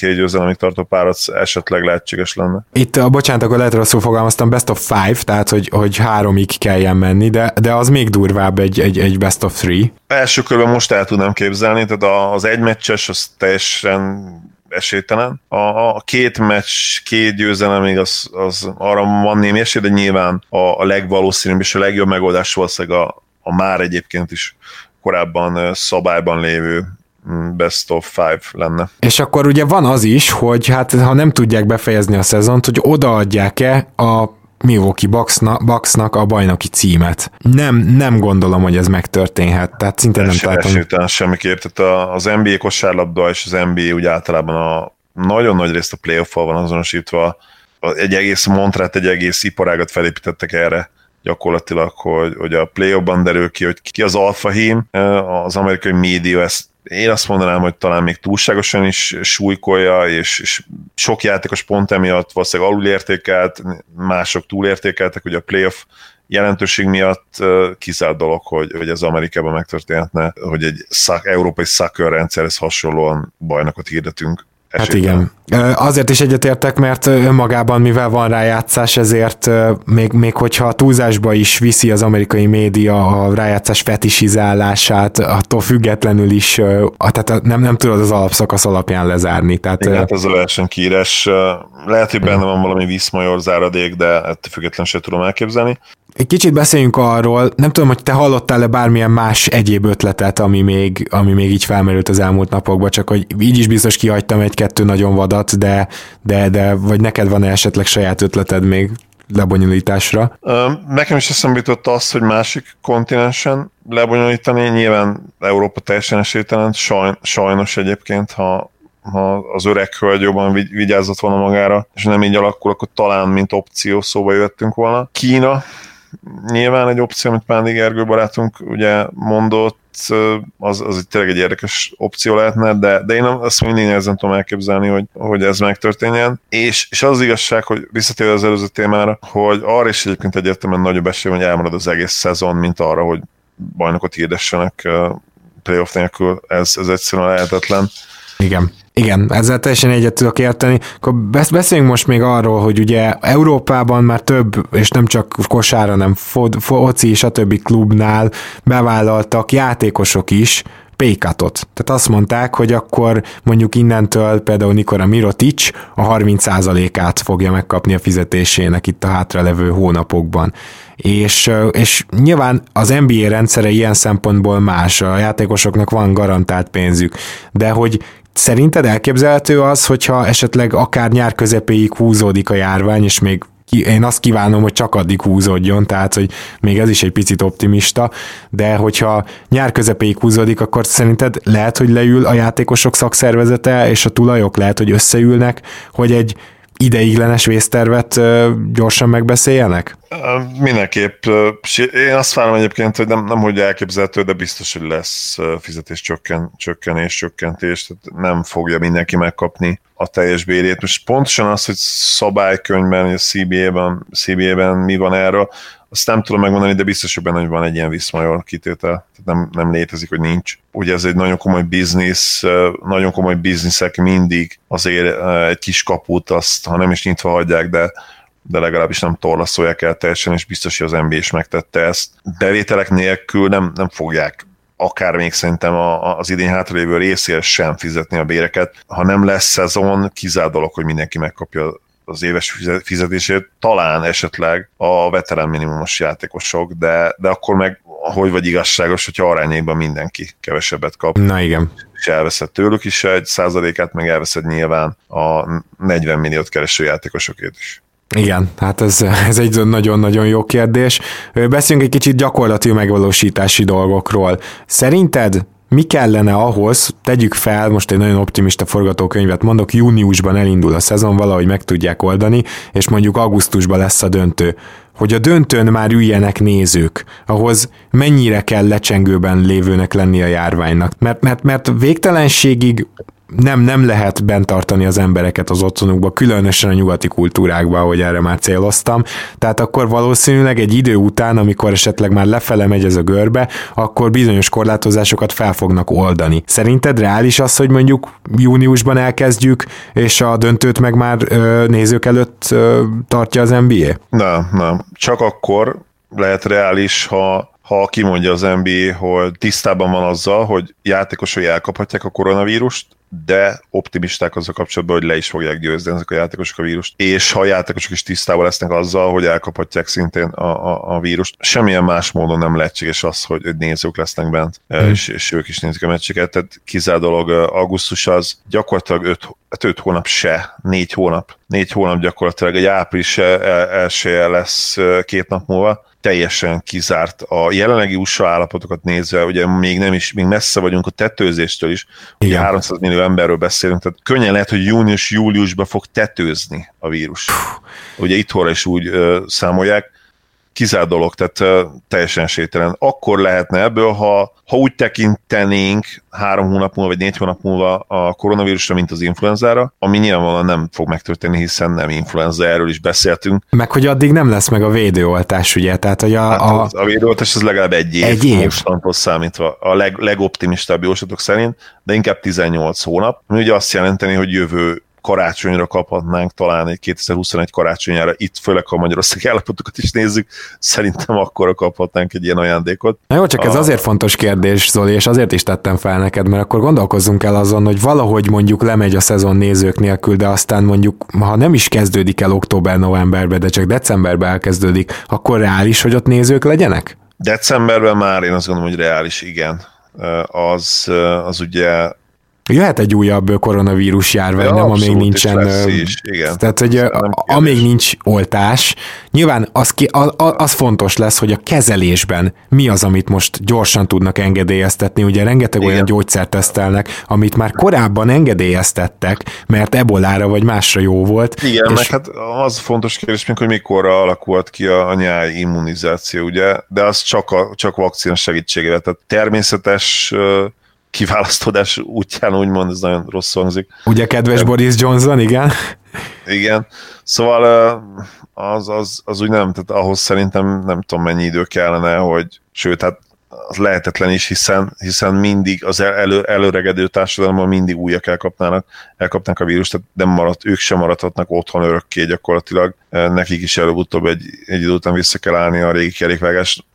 Győzelem, tartó párat esetleg lehetséges lenne. Itt, a bocsánat, akkor lehet rosszul fogalmaztam, best of five, tehát hogy, hogy háromig kelljen menni, de, de az még durvább egy, egy, egy best of three. Első körben most el tudnám képzelni, tehát az egymeccses az teljesen esélytelen. A, a két meccs, két győzelem még az, az arra van némi esély, de nyilván a, a legvalószínűbb és a legjobb megoldás valószínűleg a, a már egyébként is korábban szabályban lévő best of five lenne. És akkor ugye van az is, hogy hát ha nem tudják befejezni a szezont, hogy odaadják-e a Milwaukee Bucksnak, Bucksnak a bajnoki címet. Nem, nem gondolom, hogy ez megtörténhet, tehát szinte nem találtam. Esélytelen semmiképp, tehát az NBA kosárlabda és az NBA úgy általában a nagyon nagy részt a playoff van azonosítva, egy egész montrát, egy egész iparágat felépítettek erre gyakorlatilag, hogy, hogy a play derül ki, hogy ki az alfa hím, az amerikai média ezt én azt mondanám, hogy talán még túlságosan is súlykolja, és, és sok játékos pont emiatt valószínűleg alulértékelt, mások túlértékeltek, ugye a playoff jelentőség miatt kizárt dolog, hogy, hogy ez Amerikában megtörténhetne, hogy egy szak, európai rendszerhez hasonlóan bajnokot hirdetünk Hát igen. Azért is egyetértek, mert önmagában, mivel van rájátszás, ezért még, még hogyha túlzásba is viszi az amerikai média a rájátszás fetisizálását, attól függetlenül is, tehát nem, nem tudod az alapszakasz alapján lezárni. Tehát, igen, hát ez a versenykírás. Lehet, hogy benne van valami viszmajor záradék, de ettől függetlenül sem tudom elképzelni. Egy kicsit beszéljünk arról, nem tudom, hogy te hallottál-e bármilyen más egyéb ötletet, ami még, ami még így felmerült az elmúlt napokban, csak hogy így is biztos kihagytam egy-kettő nagyon vadat, de, de, de vagy neked van-e esetleg saját ötleted még lebonyolításra? Nekem is eszembe jutott az, hogy másik kontinensen lebonyolítani, nyilván Európa teljesen esélytelen, saj, sajnos egyébként, ha, ha az öreg hölgy jobban vigyázott volna magára, és nem így alakul, akkor talán mint opció szóba jöttünk volna. Kína, nyilván egy opció, amit Pándi Gergő barátunk ugye mondott, az, az tényleg egy érdekes opció lehetne, de, de én azt mindig nehezen tudom elképzelni, hogy, hogy ez megtörténjen. És, és az igazság, hogy visszatérve az előző témára, hogy arra is egyébként egyértelműen nagyobb esély, hogy elmarad az egész szezon, mint arra, hogy bajnokot hirdessenek playoff nélkül. Ez, ez egyszerűen lehetetlen. Igen. Igen, ezzel teljesen egyet tudok érteni. Akkor beszéljünk most még arról, hogy ugye Európában már több, és nem csak kosára, hanem foci, többi klubnál bevállaltak játékosok is, pékatot. Tehát azt mondták, hogy akkor mondjuk innentől például Nikola Mirotic a 30%-át fogja megkapni a fizetésének itt a hátralevő hónapokban. És, és nyilván az NBA rendszere ilyen szempontból más, a játékosoknak van garantált pénzük, de hogy Szerinted elképzelhető az, hogyha esetleg akár nyár közepéig húzódik a járvány, és még én azt kívánom, hogy csak addig húzódjon, tehát hogy még ez is egy picit optimista, de hogyha nyár közepéig húzódik, akkor szerinted lehet, hogy leül a játékosok szakszervezete, és a tulajok lehet, hogy összeülnek, hogy egy ideiglenes vésztervet gyorsan megbeszéljenek? Mindenképp. Én azt várom egyébként, hogy nem, nem hogy elképzelhető, de biztos, hogy lesz fizetés csökken, csökkenés, csökkentés, tehát nem fogja mindenki megkapni a teljes bérét. Most pontosan az, hogy szabálykönyvben, a CBA-ben, CBA-ben mi van erről, azt nem tudom megmondani, de biztos, hogy benne, hogy van egy ilyen viszmajor kitétel. Tehát nem, nem létezik, hogy nincs. Ugye ez egy nagyon komoly biznisz, nagyon komoly bizniszek mindig azért egy kis kaput, azt ha nem is nyitva hagyják, de de legalábbis nem torlaszolják el teljesen, és biztos, hogy az NBA is megtette ezt. Bevételek nélkül nem, nem fogják akár még szerintem az idén hátralévő részére sem fizetni a béreket. Ha nem lesz szezon, kizár dolog, hogy mindenki megkapja az éves fizetését, talán esetleg a veterán minimumos játékosok, de, de akkor meg hogy vagy igazságos, hogyha arányékban mindenki kevesebbet kap. Na igen. És elveszed tőlük is egy százalékát, meg elveszed nyilván a 40 milliót kereső játékosokét is. Igen, hát ez, ez egy nagyon-nagyon jó kérdés. Beszéljünk egy kicsit gyakorlati megvalósítási dolgokról. Szerinted mi kellene ahhoz, tegyük fel, most egy nagyon optimista forgatókönyvet mondok, júniusban elindul a szezon, valahogy meg tudják oldani, és mondjuk augusztusban lesz a döntő hogy a döntőn már üljenek nézők, ahhoz mennyire kell lecsengőben lévőnek lenni a járványnak. Mert, mert, mert végtelenségig nem, nem lehet bent tartani az embereket az otthonukba, különösen a nyugati kultúrákba, hogy erre már céloztam. Tehát akkor valószínűleg egy idő után, amikor esetleg már lefele megy ez a görbe, akkor bizonyos korlátozásokat fel fognak oldani. Szerinted reális az, hogy mondjuk júniusban elkezdjük, és a döntőt meg már ö, nézők előtt ö, tartja az NBA? Nem, nem. Csak akkor lehet reális, ha ha kimondja az NBA, hogy tisztában van azzal, hogy játékosai elkaphatják a koronavírust, de optimisták azzal kapcsolatban, hogy le is fogják győzni ezek a játékosok a vírust, és ha a játékosok is tisztában lesznek azzal, hogy elkaphatják szintén a, a, a vírust, semmilyen más módon nem lehetséges az, hogy nézők lesznek bent, mm. és, és ők is nézik a meccseket, tehát kizár dolog augusztus az gyakorlatilag 5 hát öt hónap se, négy hónap. Négy hónap gyakorlatilag egy április első lesz két nap múlva teljesen kizárt a jelenlegi USA állapotokat nézve, ugye még nem is, még messze vagyunk a tetőzéstől is, ugye Igen. 300 millió emberről beszélünk, tehát könnyen lehet, hogy június-júliusban fog tetőzni a vírus. Ugye itthonra is úgy ö, számolják, kizár dolog, tehát teljesen sételen. Akkor lehetne ebből, ha, ha úgy tekintenénk három hónap múlva, vagy négy hónap múlva a koronavírusra, mint az influenzára, ami nyilvánvalóan nem fog megtörténni, hiszen nem influenza, erről is beszéltünk. Meg hogy addig nem lesz meg a védőoltás, ugye? Tehát, hogy a, hát a, a védőoltás az legalább egy év, egy év. mostantól számítva, a leg, legoptimistább jóslatok szerint, de inkább 18 hónap, ami ugye azt jelenteni, hogy jövő karácsonyra kaphatnánk talán egy 2021 karácsonyára, itt főleg ha a Magyarország állapotokat is nézzük, szerintem akkor kaphatnánk egy ilyen ajándékot. Na jó, csak ez a... azért fontos kérdés, Zoli, és azért is tettem fel neked, mert akkor gondolkozzunk el azon, hogy valahogy mondjuk lemegy a szezon nézők nélkül, de aztán mondjuk, ha nem is kezdődik el október-novemberben, de csak decemberben elkezdődik, akkor reális, hogy ott nézők legyenek? Decemberben már én azt gondolom, hogy reális, igen. Az, az ugye Jöhet egy újabb koronavírus járvány, ja, nem amíg nincsen. Is, igen. Tehát, hogy amíg nincs oltás, nyilván az, ki, az fontos lesz, hogy a kezelésben mi az, amit most gyorsan tudnak engedélyeztetni. Ugye rengeteg igen. olyan gyógyszert tesztelnek, amit már korábban engedélyeztettek, mert ebolára vagy másra jó volt. Igen, és... meg hát az fontos kérdés, hogy mikor alakult ki a, nyári immunizáció, ugye, de az csak, a, csak vakcina segítségével. Tehát természetes kiválasztódás útján, úgymond, ez nagyon rossz hangzik. Ugye kedves De, Boris Johnson, igen? Igen. Szóval az, az, az úgy nem, tehát ahhoz szerintem nem tudom mennyi idő kellene, hogy sőt, hát az lehetetlen is, hiszen, hiszen mindig az elő, előregedő társadalomban mindig újak elkapnának, elkapnak a vírust, tehát nem maradt, ők sem maradhatnak otthon örökké gyakorlatilag. Nekik is előbb-utóbb egy, egy idő után vissza kell állni a régi kerékvágás,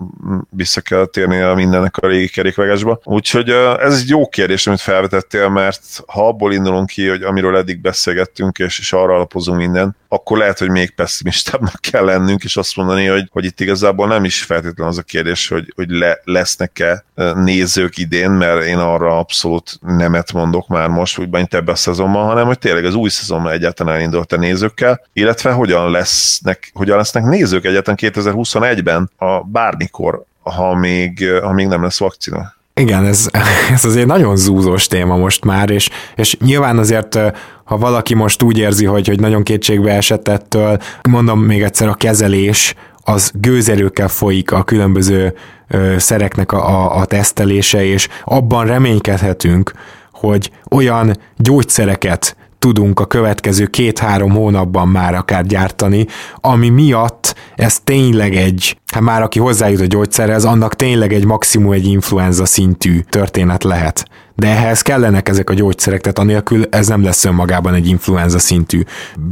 vissza kell térni a mindennek a régi kerékvágásba. Úgyhogy ez egy jó kérdés, amit felvetettél, mert ha abból indulunk ki, hogy amiről eddig beszélgettünk, és, és arra alapozunk minden, akkor lehet, hogy még pessimistábbnak kell lennünk, és azt mondani, hogy, hogy itt igazából nem is feltétlenül az a kérdés, hogy, hogy le, lesznek-e nézők idén, mert én arra abszolút nemet mondok már most, úgy itt ebbe a szezonban, hanem hogy tényleg az új szezonban egyáltalán elindult a nézőkkel, illetve hogyan lesznek, hogyan lesznek nézők egyáltalán 2021-ben, a bármikor, ha még, ha még nem lesz vakcina. Igen, ez, ez azért nagyon zúzós téma most már, és, és nyilván azért, ha valaki most úgy érzi, hogy, hogy nagyon kétségbe esett ettől, mondom még egyszer, a kezelés az gőzerőkkel folyik a különböző ö, szereknek a, a, a tesztelése, és abban reménykedhetünk, hogy olyan gyógyszereket tudunk a következő két-három hónapban már akár gyártani, ami miatt ez tényleg egy, hát már aki hozzájut a gyógyszerhez, annak tényleg egy maximum egy influenza szintű történet lehet. De ehhez kellenek ezek a gyógyszerek, tehát anélkül ez nem lesz önmagában egy influenza szintű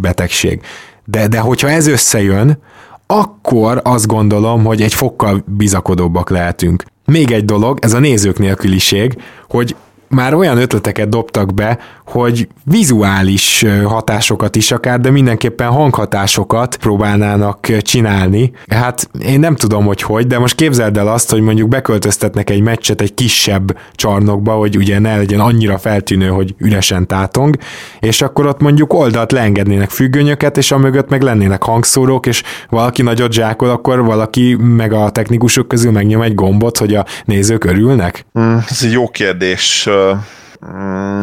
betegség. De, de hogyha ez összejön, akkor azt gondolom, hogy egy fokkal bizakodóbbak lehetünk. Még egy dolog, ez a nézők nélküliség, hogy már olyan ötleteket dobtak be, hogy vizuális hatásokat is akár, de mindenképpen hanghatásokat próbálnának csinálni. Hát én nem tudom, hogy hogy, de most képzeld el azt, hogy mondjuk beköltöztetnek egy meccset egy kisebb csarnokba, hogy ugye ne legyen annyira feltűnő, hogy üresen tátong, és akkor ott mondjuk oldalt leengednének függönyöket, és amögött meg lennének hangszórók, és valaki nagyot zsákol, akkor valaki meg a technikusok közül megnyom egy gombot, hogy a nézők örülnek? Mm, ez egy jó kérdés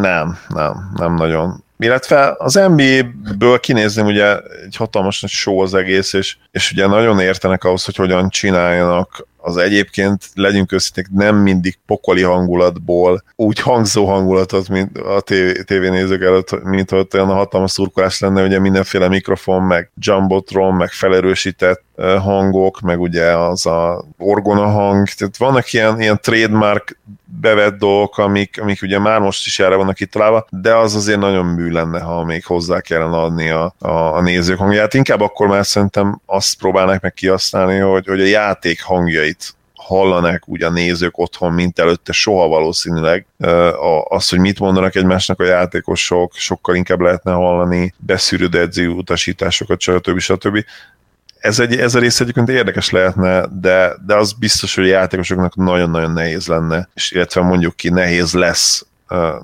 nem, nem, nem nagyon. Illetve az NBA-ből kinézném ugye egy hatalmas nagy show az egész, és, és ugye nagyon értenek ahhoz, hogy hogyan csináljanak az egyébként, legyünk őszinték, nem mindig pokoli hangulatból, úgy hangzó hangulatot, mint a tévénézők előtt, mint hogy olyan a hatalmas szurkolás lenne, ugye mindenféle mikrofon, meg jumbotron, meg felerősített hangok, meg ugye az a orgona hang, tehát vannak ilyen, ilyen trademark bevett dolgok, amik, amik ugye már most is erre vannak itt találva, de az azért nagyon mű lenne, ha még hozzá kellene adni a, a, a nézők hangját. Inkább akkor már szerintem azt próbálnak meg kihasználni, hogy, hogy a játék hangjait hallanák úgy a nézők otthon, mint előtte soha valószínűleg. Az, hogy mit mondanak egymásnak a játékosok, sokkal inkább lehetne hallani beszűrődő edző utasításokat, stb. stb ez, egy, ez a rész egyébként érdekes lehetne, de, de az biztos, hogy a játékosoknak nagyon-nagyon nehéz lenne, és illetve mondjuk ki nehéz lesz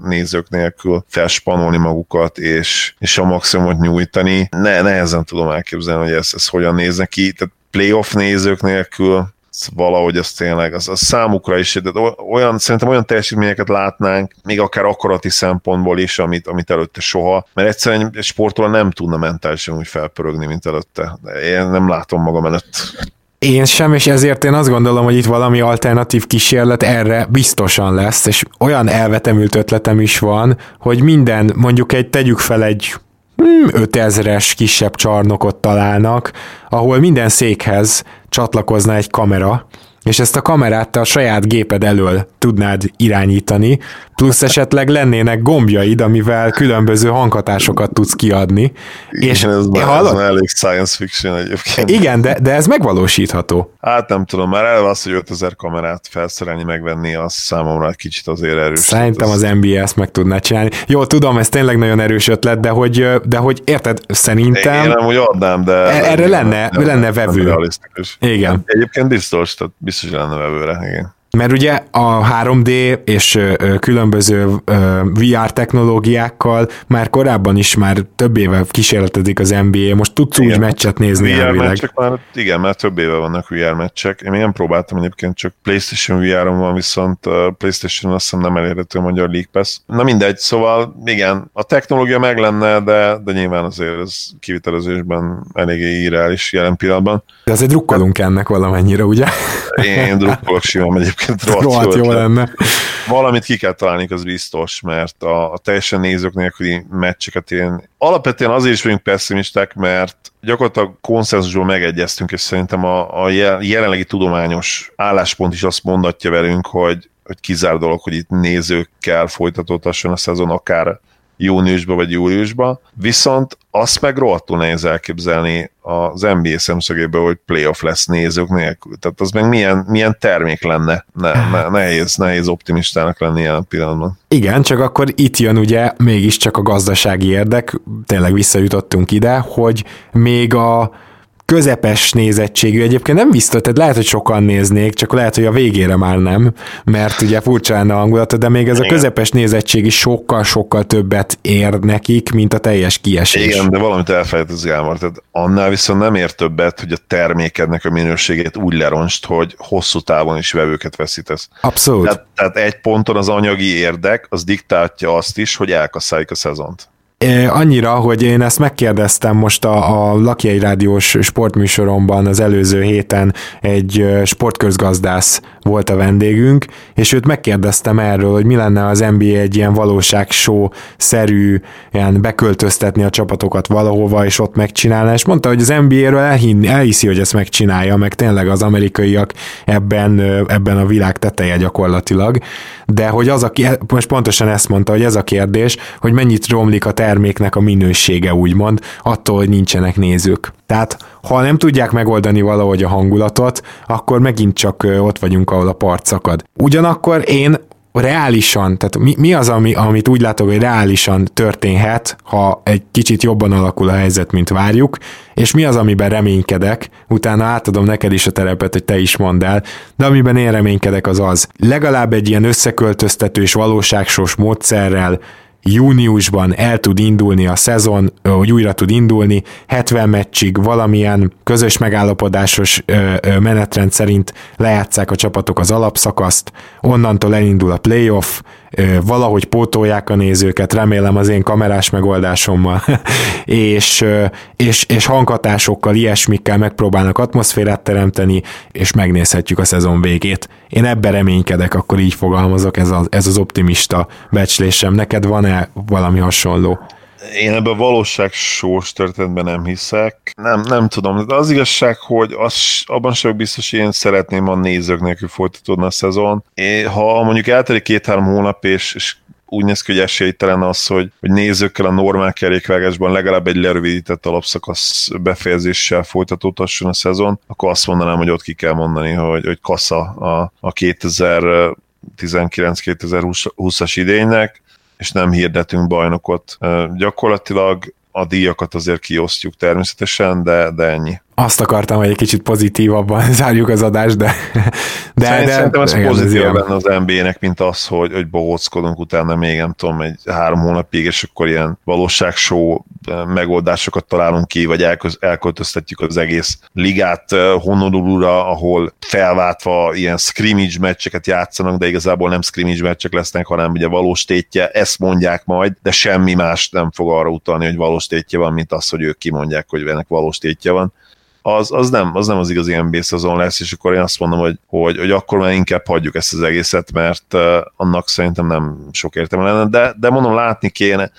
nézők nélkül felspanolni magukat, és, és a maximumot nyújtani. Ne, nehezen tudom elképzelni, hogy ez, ez hogyan nézne ki. Tehát playoff nézők nélkül valahogy az tényleg, az, az számukra is, de olyan, szerintem olyan teljesítményeket látnánk, még akár akarati szempontból is, amit, amit előtte soha, mert egyszerűen egy sportoló nem tudna mentálisan úgy felpörögni, mint előtte. Én nem látom magam előtt Én sem, és ezért én azt gondolom, hogy itt valami alternatív kísérlet erre biztosan lesz, és olyan elvetemült ötletem is van, hogy minden, mondjuk egy, tegyük fel egy 5000-es hmm, kisebb csarnokot találnak, ahol minden székhez csatlakozna egy kamera, és ezt a kamerát a saját géped elől tudnád irányítani, plusz esetleg lennének gombjaid, amivel különböző hanghatásokat tudsz kiadni. Igen, és ez, már, hallod? ez már elég science fiction egyébként. Igen, de, de ez megvalósítható. Hát nem tudom, már eleve az, hogy 5000 kamerát felszerelni, megvenni, az számomra egy kicsit azért erős. Szerintem az NBA ezt meg tudná csinálni. Jó, tudom, ez tényleg nagyon erős ötlet, de hogy, de hogy érted, szerintem... Én, nem úgy adnám, de... E- erre lenne, nem, lenne vevő. Igen. Egyébként biztos, tehát biztos lenne vevőre, igen. Mert ugye a 3D és különböző VR technológiákkal már korábban is már több éve kísérletedik az NBA, most tudsz igen, úgy meccset nézni VR elvileg. Meccsek már, igen, már több éve vannak VR meccsek. Én még nem próbáltam egyébként, csak PlayStation VR-on van, viszont PlayStation azt hiszem nem elérhető a magyar League Pass. Na mindegy, szóval igen, a technológia meg lenne, de, de nyilván azért ez kivitelezésben eléggé irreális jelen pillanatban. De azért drukkolunk ennek valamennyire, ugye? Én drukkolok simán egyébként rohadt, rohadt jó lenne. Valamit ki kell találni, az biztos, mert a, a teljesen nézők nélküli meccseket én alapvetően azért is vagyunk pessimisták, mert gyakorlatilag konszenzusból megegyeztünk, és szerintem a, a jelenlegi tudományos álláspont is azt mondatja velünk, hogy hogy kizár dolog, hogy itt nézőkkel folytatódhasson a szezon, akár júniusba vagy júliusba, viszont azt meg rohadtul nehéz elképzelni az NBA szemszögéből, hogy playoff lesz nézők nélkül. Tehát az meg milyen, milyen termék lenne. Ne, ne, nehéz, nehéz optimistának lenni ilyen pillanatban. Igen, csak akkor itt jön ugye mégiscsak a gazdasági érdek, tényleg visszajutottunk ide, hogy még a közepes nézettségű. Egyébként nem biztos, tehát lehet, hogy sokan néznék, csak lehet, hogy a végére már nem, mert ugye furcsa lenne a hangulata, de még ez a közepes nézettség is sokkal-sokkal többet ér nekik, mint a teljes kiesés. Igen, de valamit elfelejt az Gámar, tehát annál viszont nem ér többet, hogy a termékednek a minőségét úgy leronst, hogy hosszú távon is vevőket veszítesz. Abszolút. Tehát, tehát egy ponton az anyagi érdek, az diktálja azt is, hogy elkasszáljuk a szezont. Annyira, hogy én ezt megkérdeztem most a, a Lakjai Rádiós sportműsoromban az előző héten egy sportközgazdász volt a vendégünk, és őt megkérdeztem erről, hogy mi lenne az NBA egy ilyen valóságshow-szerű, ilyen beköltöztetni a csapatokat valahova, és ott megcsinálni, és mondta, hogy az NBA-ről elhinni, elhiszi, hogy ezt megcsinálja, meg tényleg az amerikaiak ebben, ebben a világ teteje gyakorlatilag, de hogy az a, most pontosan ezt mondta, hogy ez a kérdés, hogy mennyit romlik a terméknek a minősége, úgymond, attól, hogy nincsenek nézők. Tehát ha nem tudják megoldani valahogy a hangulatot, akkor megint csak ott vagyunk, ahol a part szakad. Ugyanakkor én reálisan, tehát mi, mi az, ami, amit úgy látok, hogy reálisan történhet, ha egy kicsit jobban alakul a helyzet, mint várjuk, és mi az, amiben reménykedek, utána átadom neked is a terepet, hogy te is mondd el, de amiben én reménykedek az az, legalább egy ilyen összeköltöztető és valóságsos módszerrel júniusban el tud indulni a szezon, hogy újra tud indulni, 70 meccsig valamilyen közös megállapodásos menetrend szerint lejátszák a csapatok az alapszakaszt, onnantól elindul a playoff, valahogy pótolják a nézőket, remélem az én kamerás megoldásommal, és, és, és hanghatásokkal, ilyesmikkel megpróbálnak atmoszférát teremteni, és megnézhetjük a szezon végét. Én ebben reménykedek, akkor így fogalmazok, ez az, ez az optimista becslésem. Neked van-e valami hasonló? Én ebben valóság sós történetben nem hiszek. Nem, nem tudom, de az igazság, hogy az, abban sem biztos, hogy én szeretném a nézők nélkül folytatódni a szezon. Én, ha mondjuk eltelik két-három hónap, és, és úgy néz ki, hogy esélytelen az, hogy, hogy nézőkkel a normál kerékvágásban legalább egy lerövidített alapszakasz befejezéssel folytatódhasson a szezon, akkor azt mondanám, hogy ott ki kell mondani, hogy, hogy kassa a, a 2019-2020-as idénynek, és nem hirdetünk bajnokot. Gyakorlatilag a díjakat azért kiosztjuk természetesen, de, de ennyi. Azt akartam, hogy egy kicsit pozitívabban zárjuk az adást, de... de Szerintem ez pozitív benne az NBA-nek, mint az, hogy, hogy bohóckodunk utána még nem tudom, egy három hónapig, és akkor ilyen valóságshow megoldásokat találunk ki, vagy elköz, elköltöztetjük az egész ligát Honolulu-ra, ahol felváltva ilyen scrimmage meccseket játszanak, de igazából nem scrimmage meccsek lesznek, hanem ugye valós tétje, ezt mondják majd, de semmi más nem fog arra utalni, hogy valós tétje van, mint az, hogy ők kimondják, hogy ennek valós tétje van az, az, nem, az nem az igazi NBA szezon lesz, és akkor én azt mondom, hogy, hogy, hogy akkor már inkább hagyjuk ezt az egészet, mert annak szerintem nem sok értelme lenne, de, de mondom, látni kéne,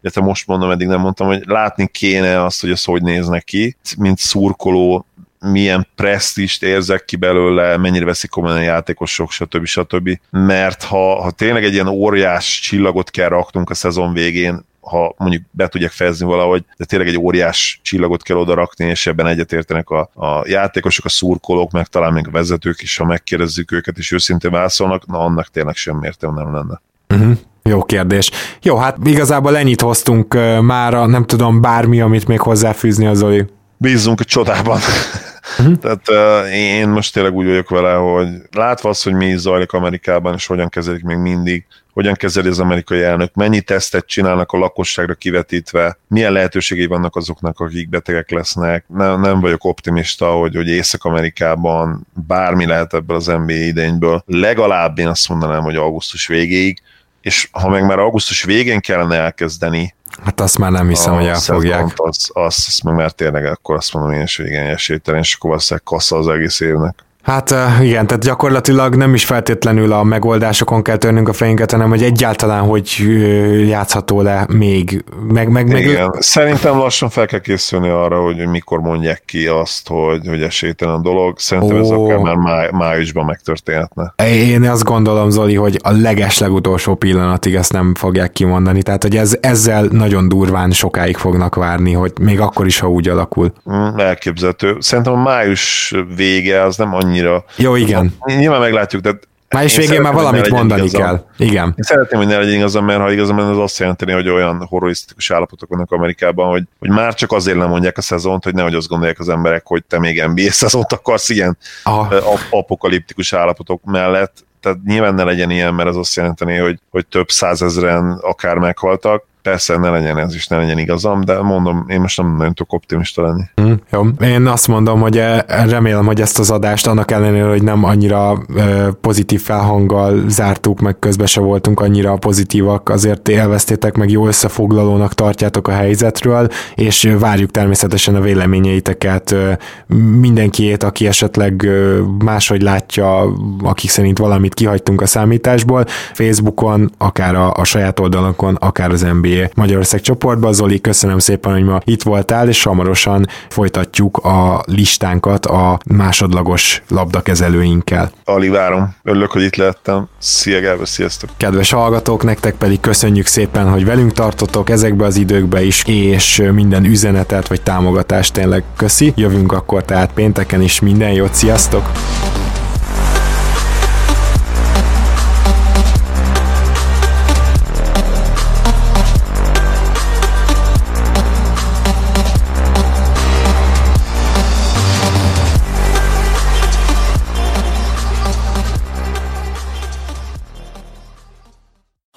illetve most mondom, eddig nem mondtam, hogy látni kéne azt, hogy az hogy néznek ki, mint szurkoló, milyen presztist érzek ki belőle, mennyire veszik komolyan a játékosok, stb. stb. Mert ha, ha tényleg egy ilyen óriás csillagot kell raknunk a szezon végén, ha mondjuk be tudják fejezni valahogy, de tényleg egy óriás csillagot kell oda rakni, és ebben egyetértenek a, a játékosok, a szurkolók, meg talán még a vezetők is, ha megkérdezzük őket, és őszintén válaszolnak, na annak tényleg semmi értelme nem lenne. Uh-huh. Jó kérdés. Jó, hát igazából ennyit hoztunk mára, nem tudom bármi, amit még hozzáfűzni az Zoli. Bízzunk a csodában. Uh-huh. Tehát én most tényleg úgy vagyok vele, hogy látva azt, hogy mi zajlik Amerikában, és hogyan kezelik még mindig, hogyan kezeli az amerikai elnök, mennyi tesztet csinálnak a lakosságra kivetítve, milyen lehetőségei vannak azoknak, akik betegek lesznek. Nem, nem vagyok optimista, hogy, hogy Észak-Amerikában bármi lehet ebből az NBA idényből. Legalább én azt mondanám, hogy augusztus végéig, és ha meg már augusztus végén kellene elkezdeni, Hát azt már nem hiszem, hogy elfogják. Azt, azt, azt meg már tényleg akkor azt mondom én is, hogy igen, esélytelen, és akkor valószínűleg kassa az egész évnek. Hát igen, tehát gyakorlatilag nem is feltétlenül a megoldásokon kell törnünk a fejünket, hanem hogy egyáltalán hogy játszható le még. Meg, meg, meg... Igen. Szerintem lassan fel kell készülni arra, hogy mikor mondják ki azt, hogy, hogy esélytelen a dolog. Szerintem oh. ez akár már máj, májusban megtörténhetne. Én azt gondolom, Zoli, hogy a leges legutolsó pillanatig ezt nem fogják kimondani. Tehát, hogy ez, ezzel nagyon durván sokáig fognak várni, hogy még akkor is, ha úgy alakul. Mm, elképzelhető. Szerintem a május vége az nem annyi annyira. Jó, igen. Nyilván meglátjuk, de Május végén már valamit mondani igazam. kell. Igen. Én szeretném, hogy ne legyen igazam, mert ha igazam az azt jelenteni, hogy olyan horrorisztikus állapotok vannak Amerikában, hogy, hogy már csak azért nem mondják a szezont, hogy nehogy azt gondolják az emberek, hogy te még NBA szezont akarsz ilyen Aha. apokaliptikus állapotok mellett. Tehát nyilván ne legyen ilyen, mert az azt jelenteni, hogy, hogy több százezren akár meghaltak, Persze, ne legyen ez is, ne legyen igazam, de mondom, én most nem nagyon tudok optimista lenni. Mm, jó. Én azt mondom, hogy e, remélem, hogy ezt az adást annak ellenére, hogy nem annyira pozitív felhanggal zártuk, meg közben se voltunk annyira pozitívak, azért élveztétek, meg jó összefoglalónak tartjátok a helyzetről, és várjuk természetesen a véleményeiteket mindenkiét, aki esetleg máshogy látja, akik szerint valamit kihagytunk a számításból, Facebookon, akár a, a saját oldalakon, akár az NBA Magyarország csoportba. Zoli, köszönöm szépen, hogy ma itt voltál, és hamarosan folytatjuk a listánkat a másodlagos labdakezelőinkkel. Ali várom. Örülök, hogy itt lehettem. Szia Gábor, sziasztok! Kedves hallgatók, nektek pedig köszönjük szépen, hogy velünk tartotok ezekbe az időkbe is, és minden üzenetet vagy támogatást tényleg köszi. Jövünk akkor tehát pénteken is. Minden jót, sziasztok!